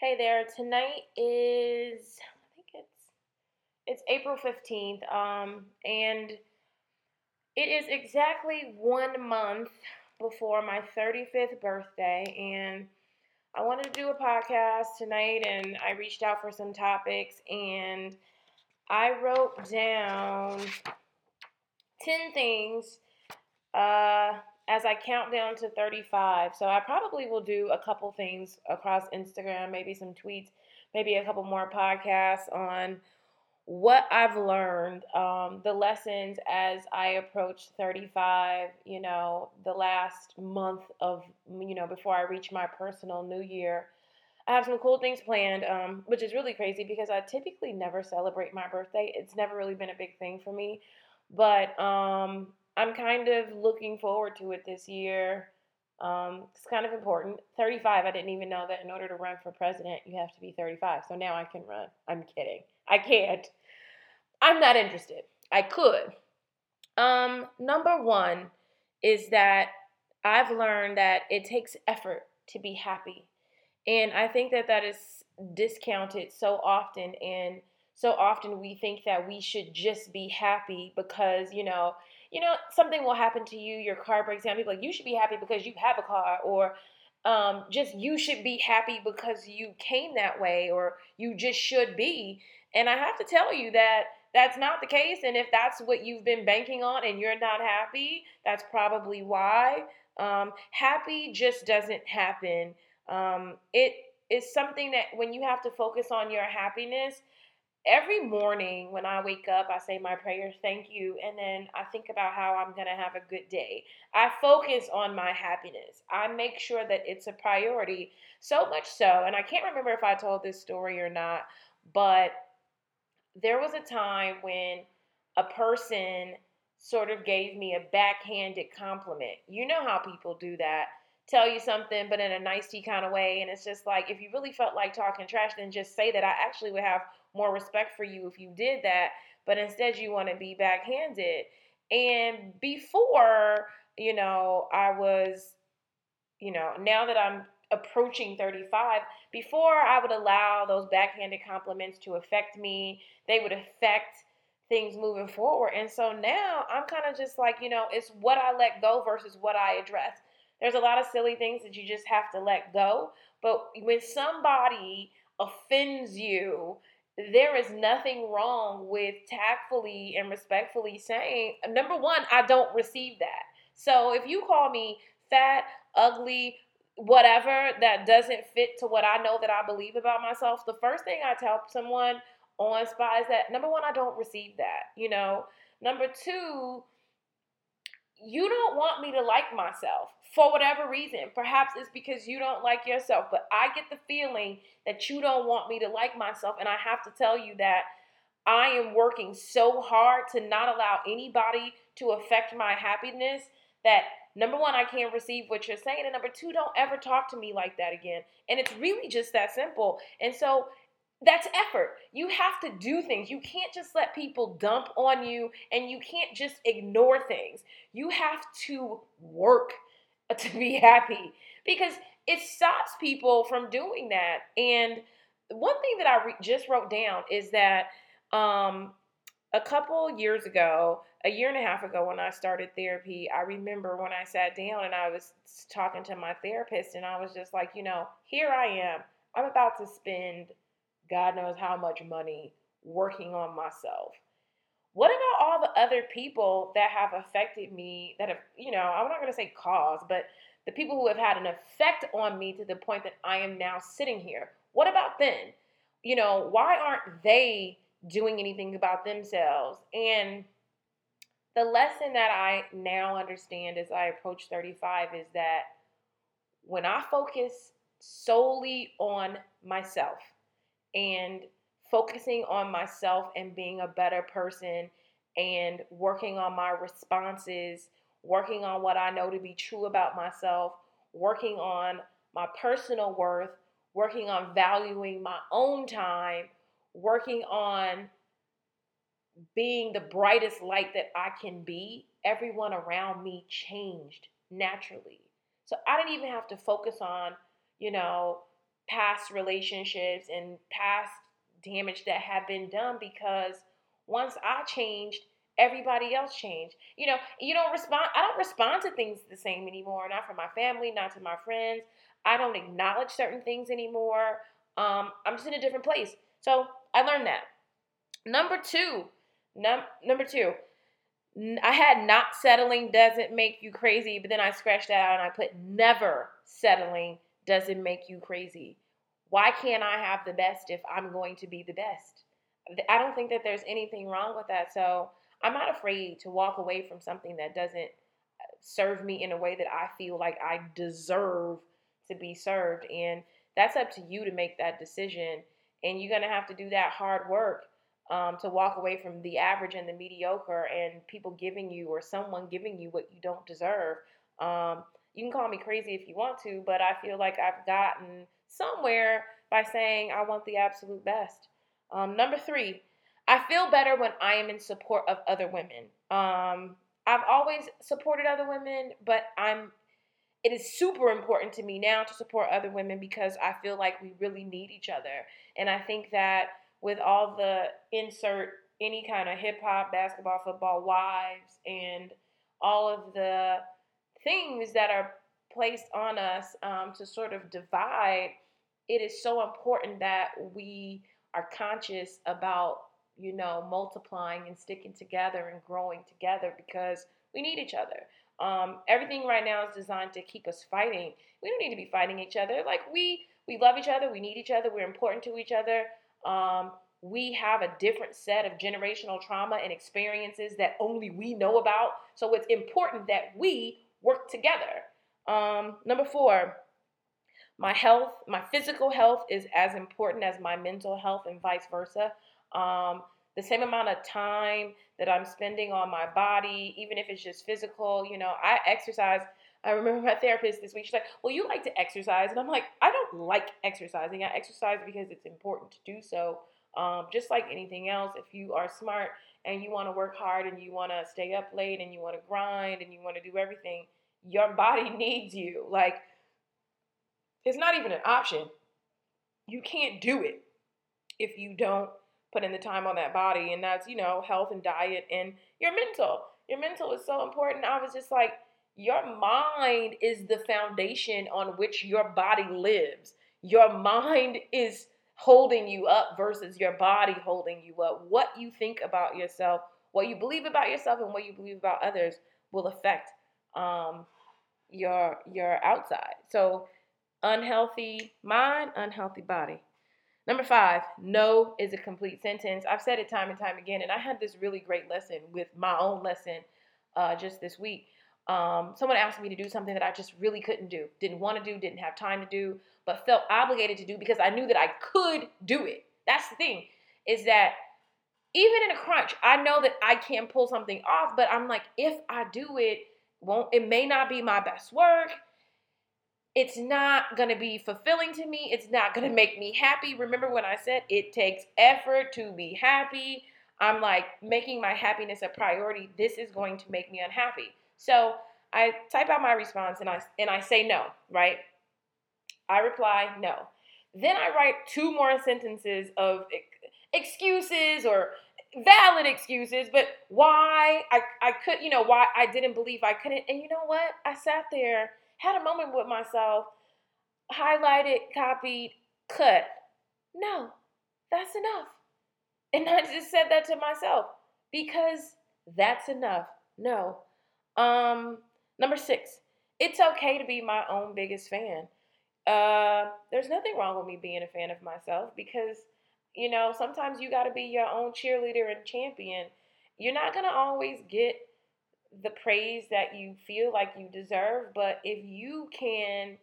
Hey there. Tonight is I think it's it's April 15th. Um and it is exactly 1 month before my 35th birthday and I wanted to do a podcast tonight and I reached out for some topics and I wrote down 10 things uh as I count down to 35. So I probably will do a couple things across Instagram, maybe some tweets, maybe a couple more podcasts on what I've learned, um, the lessons as I approach 35, you know, the last month of, you know, before I reach my personal new year. I have some cool things planned, um, which is really crazy because I typically never celebrate my birthday. It's never really been a big thing for me. But um, I'm kind of looking forward to it this year. Um, it's kind of important. 35, I didn't even know that in order to run for president, you have to be 35. So now I can run. I'm kidding. I can't. I'm not interested. I could. Um, number one is that I've learned that it takes effort to be happy. And I think that that is discounted so often. And so often we think that we should just be happy because, you know, you know, something will happen to you, your car breaks down. People like, you should be happy because you have a car, or um, just you should be happy because you came that way, or you just should be. And I have to tell you that that's not the case. And if that's what you've been banking on and you're not happy, that's probably why. Um, happy just doesn't happen. Um, it is something that when you have to focus on your happiness, every morning when I wake up, I say my prayers, thank you, and then I think about how I'm going to have a good day. I focus on my happiness. I make sure that it's a priority. So much so, and I can't remember if I told this story or not, but there was a time when a person sort of gave me a backhanded compliment. You know how people do that. Tell you something, but in a nicey kind of way. And it's just like, if you really felt like talking trash, then just say that. I actually would have more respect for you if you did that. But instead, you want to be backhanded. And before, you know, I was, you know, now that I'm approaching 35, before I would allow those backhanded compliments to affect me, they would affect things moving forward. And so now I'm kind of just like, you know, it's what I let go versus what I address. There's a lot of silly things that you just have to let go. But when somebody offends you, there is nothing wrong with tactfully and respectfully saying, number one, I don't receive that. So if you call me fat, ugly, whatever that doesn't fit to what I know that I believe about myself, the first thing I tell someone on spot is that number one, I don't receive that. You know, number two, you don't want me to like myself for whatever reason. Perhaps it's because you don't like yourself, but I get the feeling that you don't want me to like myself. And I have to tell you that I am working so hard to not allow anybody to affect my happiness that number one, I can't receive what you're saying. And number two, don't ever talk to me like that again. And it's really just that simple. And so that's effort. You have to do things. You can't just let people dump on you and you can't just ignore things. You have to work to be happy because it stops people from doing that. And one thing that I re- just wrote down is that um, a couple years ago, a year and a half ago, when I started therapy, I remember when I sat down and I was talking to my therapist, and I was just like, you know, here I am. I'm about to spend God knows how much money working on myself. What about all the other people that have affected me, that have, you know, I'm not going to say cause, but the people who have had an effect on me to the point that I am now sitting here? What about them? You know, why aren't they doing anything about themselves? And the lesson that I now understand as I approach 35 is that when I focus solely on myself, and focusing on myself and being a better person and working on my responses, working on what I know to be true about myself, working on my personal worth, working on valuing my own time, working on being the brightest light that I can be, everyone around me changed naturally. So I didn't even have to focus on, you know, past relationships and past damage that have been done because once I changed, everybody else changed. You know, you don't respond I don't respond to things the same anymore, not from my family, not to my friends. I don't acknowledge certain things anymore. Um, I'm just in a different place. So I learned that. Number two, num- number two, I had not settling doesn't make you crazy, but then I scratched that out and I put never settling doesn't make you crazy. Why can't I have the best if I'm going to be the best? I don't think that there's anything wrong with that. So I'm not afraid to walk away from something that doesn't uh, serve me in a way that I feel like I deserve to be served. And that's up to you to make that decision. And you're going to have to do that hard work um, to walk away from the average and the mediocre and people giving you or someone giving you what you don't deserve. Um, you can call me crazy if you want to, but I feel like I've gotten somewhere by saying I want the absolute best. Um, number three, I feel better when I am in support of other women. Um, I've always supported other women, but I'm it is super important to me now to support other women because I feel like we really need each other. And I think that with all the insert any kind of hip hop, basketball, football wives and all of the things that are placed on us um, to sort of divide, it is so important that we are conscious about, you know, multiplying and sticking together and growing together because we need each other. Um, everything right now is designed to keep us fighting. We don't need to be fighting each other. Like we we love each other. We need each other. We're important to each other. Um, we have a different set of generational trauma and experiences that only we know about. So it's important that we work together. Um, number four, my health, my physical health is as important as my mental health and vice versa. Um, the same amount of time that I'm spending on my body, even if it's just physical, you know, I exercise. I remember my therapist this week, she's like, Well, you like to exercise. And I'm like, I don't like exercising. I exercise because it's important to do so. Um, just like anything else, if you are smart and you want to work hard and you want to stay up late and you want to grind and you want to do everything, your body needs you. Like, it's not even an option. You can't do it if you don't put in the time on that body. And that's, you know, health and diet and your mental. Your mental is so important. I was just like, your mind is the foundation on which your body lives. Your mind is holding you up versus your body holding you up. What you think about yourself, what you believe about yourself, and what you believe about others will affect um, your your outside. So unhealthy mind, unhealthy body. Number five, no is a complete sentence. I've said it time and time again, and I had this really great lesson with my own lesson uh, just this week. Um, someone asked me to do something that I just really couldn't do, didn't want to do, didn't have time to do, but felt obligated to do because I knew that I could do it. That's the thing, is that even in a crunch, I know that I can pull something off, but I'm like, if I do it, won't it may not be my best work it's not to be fulfilling to me. It's not to make me happy. Remember when I said it takes effort to be happy? I'm like making my happiness a priority. This is going to make me unhappy. So I type out my response and I and I say no, right? I reply no. Then I write two more sentences of excuses or valid excuses, but why I, I could, you know, why I didn't believe I couldn't. And you know what? I sat there had a moment with myself, highlighted, copied, cut. No, that's enough. And I just said that to myself because that's enough. No. Um, number six, it's okay to be my own biggest fan. Uh, there's nothing wrong with me being a fan of myself because, you know, sometimes you got to be your own cheerleader and champion. You're not going to always get the praise that you feel like you deserve, but if you can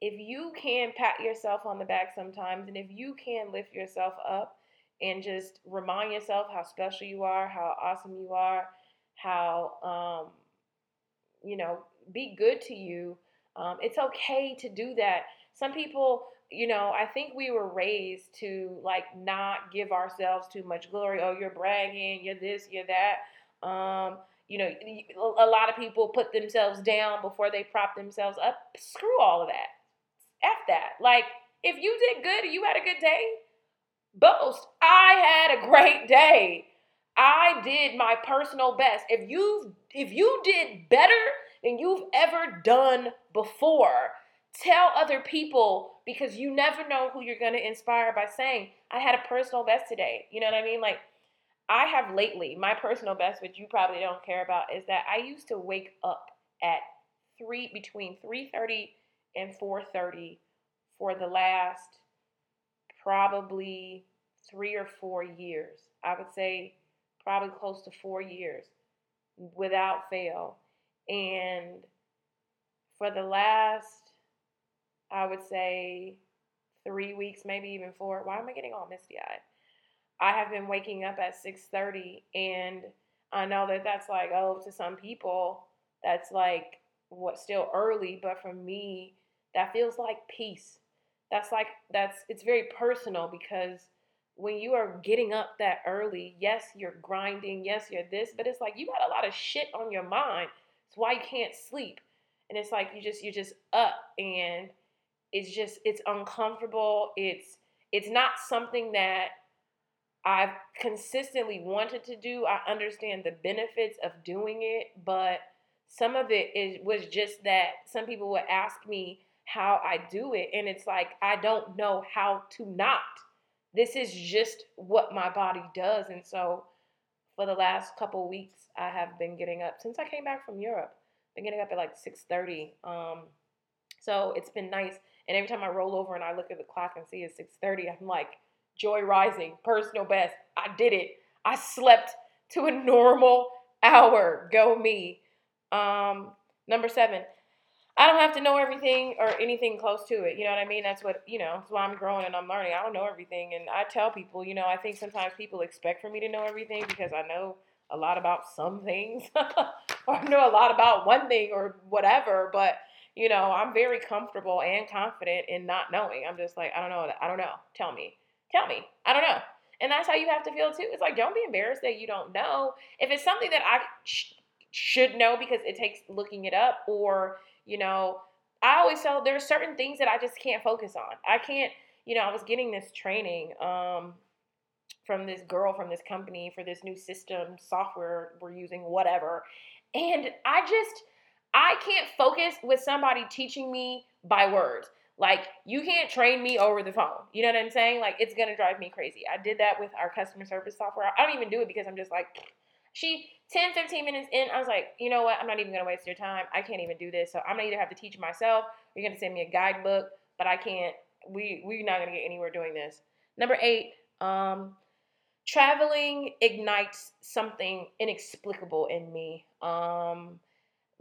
if you can pat yourself on the back sometimes and if you can lift yourself up and just remind yourself how special you are, how awesome you are, how um you know, be good to you. Um, it's okay to do that. Some people, you know, I think we were raised to like not give ourselves too much glory. Oh, you're bragging, you're this, you're that. Um, you know, a lot of people put themselves down before they prop themselves up. Screw all of that. F that. Like, If you did good you had a good day, boast. I had a great day. I did my personal best. If you if you did better than you've ever done before, tell other people because you never know who you're going to inspire by saying, "I had a personal best today." You know what I mean? Like I have lately, my personal best, which you probably don't care about, is that I used to wake up at three between three thirty and four thirty for the last probably three or four years. I would say probably close to four years without fail. And for the last, I would say, three weeks, maybe even four. Why am I getting all misty eyed? I have been waking up at 6:30 and I know that that's like oh to some people that's like what still early but for me that feels like peace. That's like that's it's very personal because when you are getting up that early, yes, you're grinding, yes, you're this, but it's like you got a lot of shit on your mind. It's why you can't sleep. And it's like you just you're just up and it's just it's uncomfortable. It's it's not something that I've consistently wanted to do. I understand the benefits of doing it, but some of it is was just that some people would ask me how I do it and it's like I don't know how to not. This is just what my body does and so for the last couple weeks I have been getting up since I came back from Europe. Been getting up at like 6:30. Um so it's been nice and every time I roll over and I look at the clock and see it's 6:30, I'm like Joy Rising, personal best. I did it. I slept to a normal hour. Go me. Um, number seven, I don't have to know everything or anything close to it. You know what I mean? That's what, you know, that's why I'm growing and I'm learning. I don't know everything. And I tell people, you know, I think sometimes people expect for me to know everything because I know a lot about some things or I know a lot about one thing or whatever. But, you know, I'm very comfortable and confident in not knowing. I'm just like, I don't know. I don't know. Tell me. Tell me. I don't know. And that's how you have to feel too. It's like, don't be embarrassed that you don't know. If it's something that I sh- should know because it takes looking it up, or, you know, I always tell there are certain things that I just can't focus on. I can't, you know, I was getting this training um, from this girl from this company for this new system software we're using, whatever. And I just, I can't focus with somebody teaching me by words. Like, you can't train me over the phone. You know what I'm saying? Like, it's gonna drive me crazy. I did that with our customer service software. I don't even do it because I'm just like, she 10, 15 minutes in, I was like, you know what? I'm not even gonna waste your time. I can't even do this. So I'm gonna either have to teach myself, you're gonna send me a guidebook, but I can't. We we're not gonna get anywhere doing this. Number eight, um, traveling ignites something inexplicable in me. Um,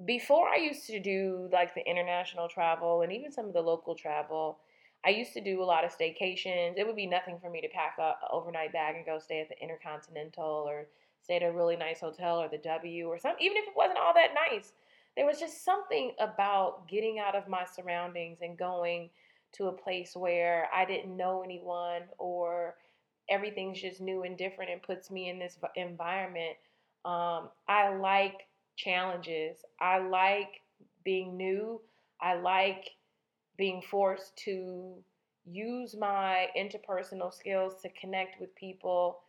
before I used to do like the international travel and even some of the local travel, I used to do a lot of staycations. It would be nothing for me to pack up an overnight bag and go stay at the Intercontinental or stay at a really nice hotel or the W or something, even if it wasn't all that nice. There was just something about getting out of my surroundings and going to a place where I didn't know anyone or everything's just new and different and puts me in this environment. Um, I like challenges. I like being new. I like being forced to use my interpersonal skills to connect with people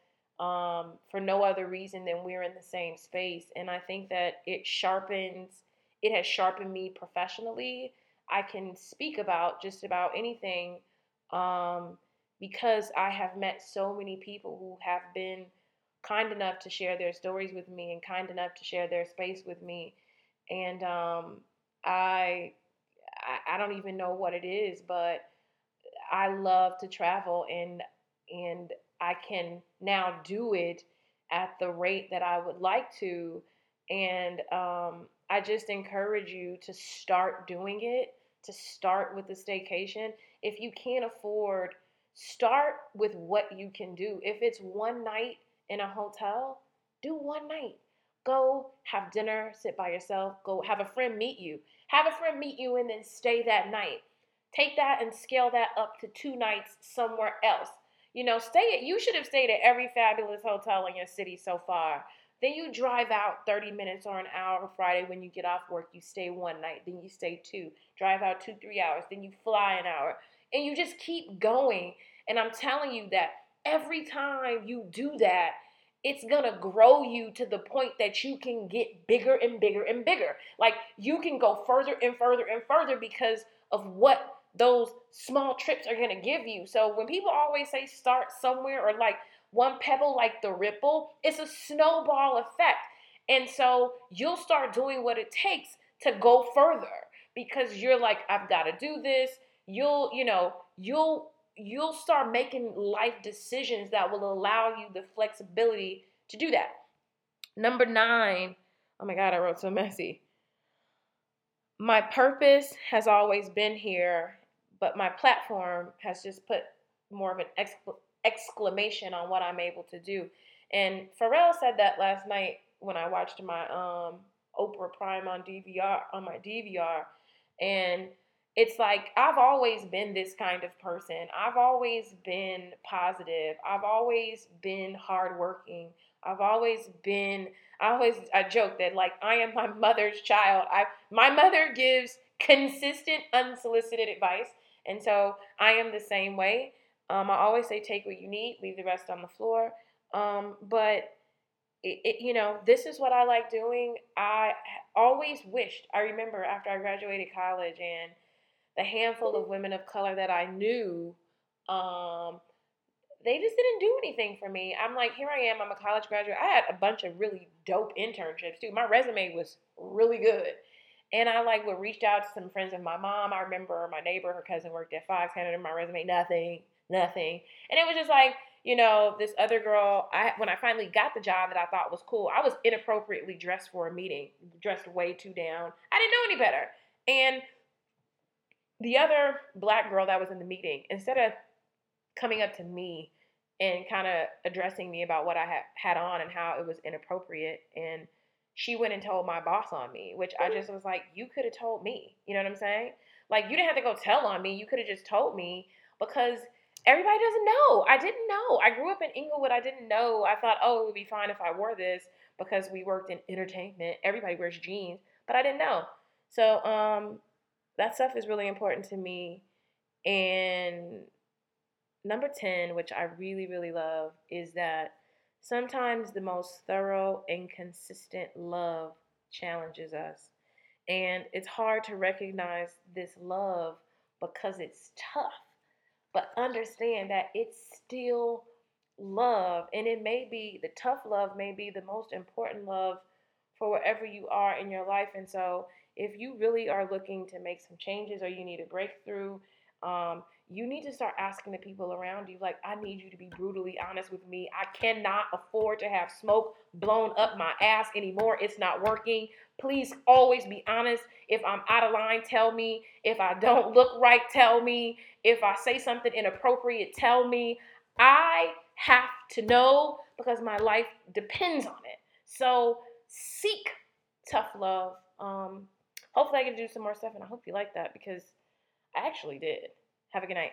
um, for no other reason than we're in the same space. And I think that it sharpens, it has sharpened me professionally. I can speak about just about anything um, because I have met so many people who have been kind enough to share their stories with me and kind enough to share their space with me. And um, I, I, I don't even know what it is, but I love to travel and and I can now do it at the rate that I would like to. And um, I just encourage you to start doing it, to start with the staycation. If you can't afford, start with what you can do. If it's one night in a hotel, do one night. Go have dinner, sit by yourself, go have a friend meet you. Have a friend meet you and then stay that night. Take that and scale that up to two nights somewhere else. You know, stay at you should have stayed at every fabulous hotel in your city so far. Then you drive out 30 minutes or an hour Friday when you get off work. You stay one night, then you stay two. Drive out two, three hours, then you fly an hour. And you just keep going. And I'm telling you that every time you do that, it's gonna grow you to the point that you can get bigger and bigger and bigger. Like you can go further and further and further because of what those small trips are gonna give you. So when people always say start somewhere or like one pebble like the ripple, it's a snowball effect. And so you'll start doing what it takes to go further because you're like, I've got to do this. You'll, you know, you'll you'll start making life decisions that will allow you the flexibility to do that. Number nine, oh my God, I wrote so messy. My purpose has always been here, but my platform has just put more of an excl- exclamation on what I'm able to do. And Pharrell said that last night when I watched my um, Oprah Prime on DVR on my DVR, and it's like I've always been this kind of person. I've always been positive. I've always been hardworking. I've always been. I always I joke that like I am my mother's child. I my mother gives consistent, unsolicited advice, and so I am the same way. Um, I always say take what you need, leave the rest on the floor. Um, but it, it, you know, this is what I like doing. I always wished. I remember after I graduated college and the handful of women of color that I knew, um, they just didn't do anything for me. I'm like, here I am. I'm a college graduate. I had a bunch of really dope internships too. My resume was really good. And I like would reach out to some friends of my mom. I remember my neighbor, her cousin worked at Fox, handed in my resume, nothing, nothing. And it was just like, you know, this other girl, I when I finally got the job that I thought was cool, I was inappropriately dressed for a meeting, dressed way too down. I didn't know any better. And the other black girl that was in the meeting, instead of coming up to me and kind of addressing me about what I had had on and how it was inappropriate and she went and told my boss on me, which I just was like, you could have told me. You know what I'm saying? Like you didn't have to go tell on me. You could have just told me because everybody doesn't know. I didn't know. I grew up in Inglewood. I didn't know. I thought, oh, it would be fine if I wore this because we worked in entertainment. Everybody wears jeans, but I didn't know. So um, that stuff is really important to me. And number 10, which I really, really love, is that sometimes the most thorough and consistent love challenges us. And it's hard to recognize this love because it's tough. But understand that it's still love. And it may be the tough love, may be the most important love for wherever you are in your life. And so if you really are looking to make some changes or you need a breakthrough, um, you need to start asking the people around you, like, I need you to be brutally honest with me. I cannot afford to have smoke blown up my ass anymore. It's not working. Please always be honest. If I'm out of line, tell me. If I don't look right, tell me. If I say something inappropriate, tell me. I have to know because my life depends on it. So seek tough love. Um, hopefully, I can do some more stuff, and I hope you like that because I actually did. Have a good night.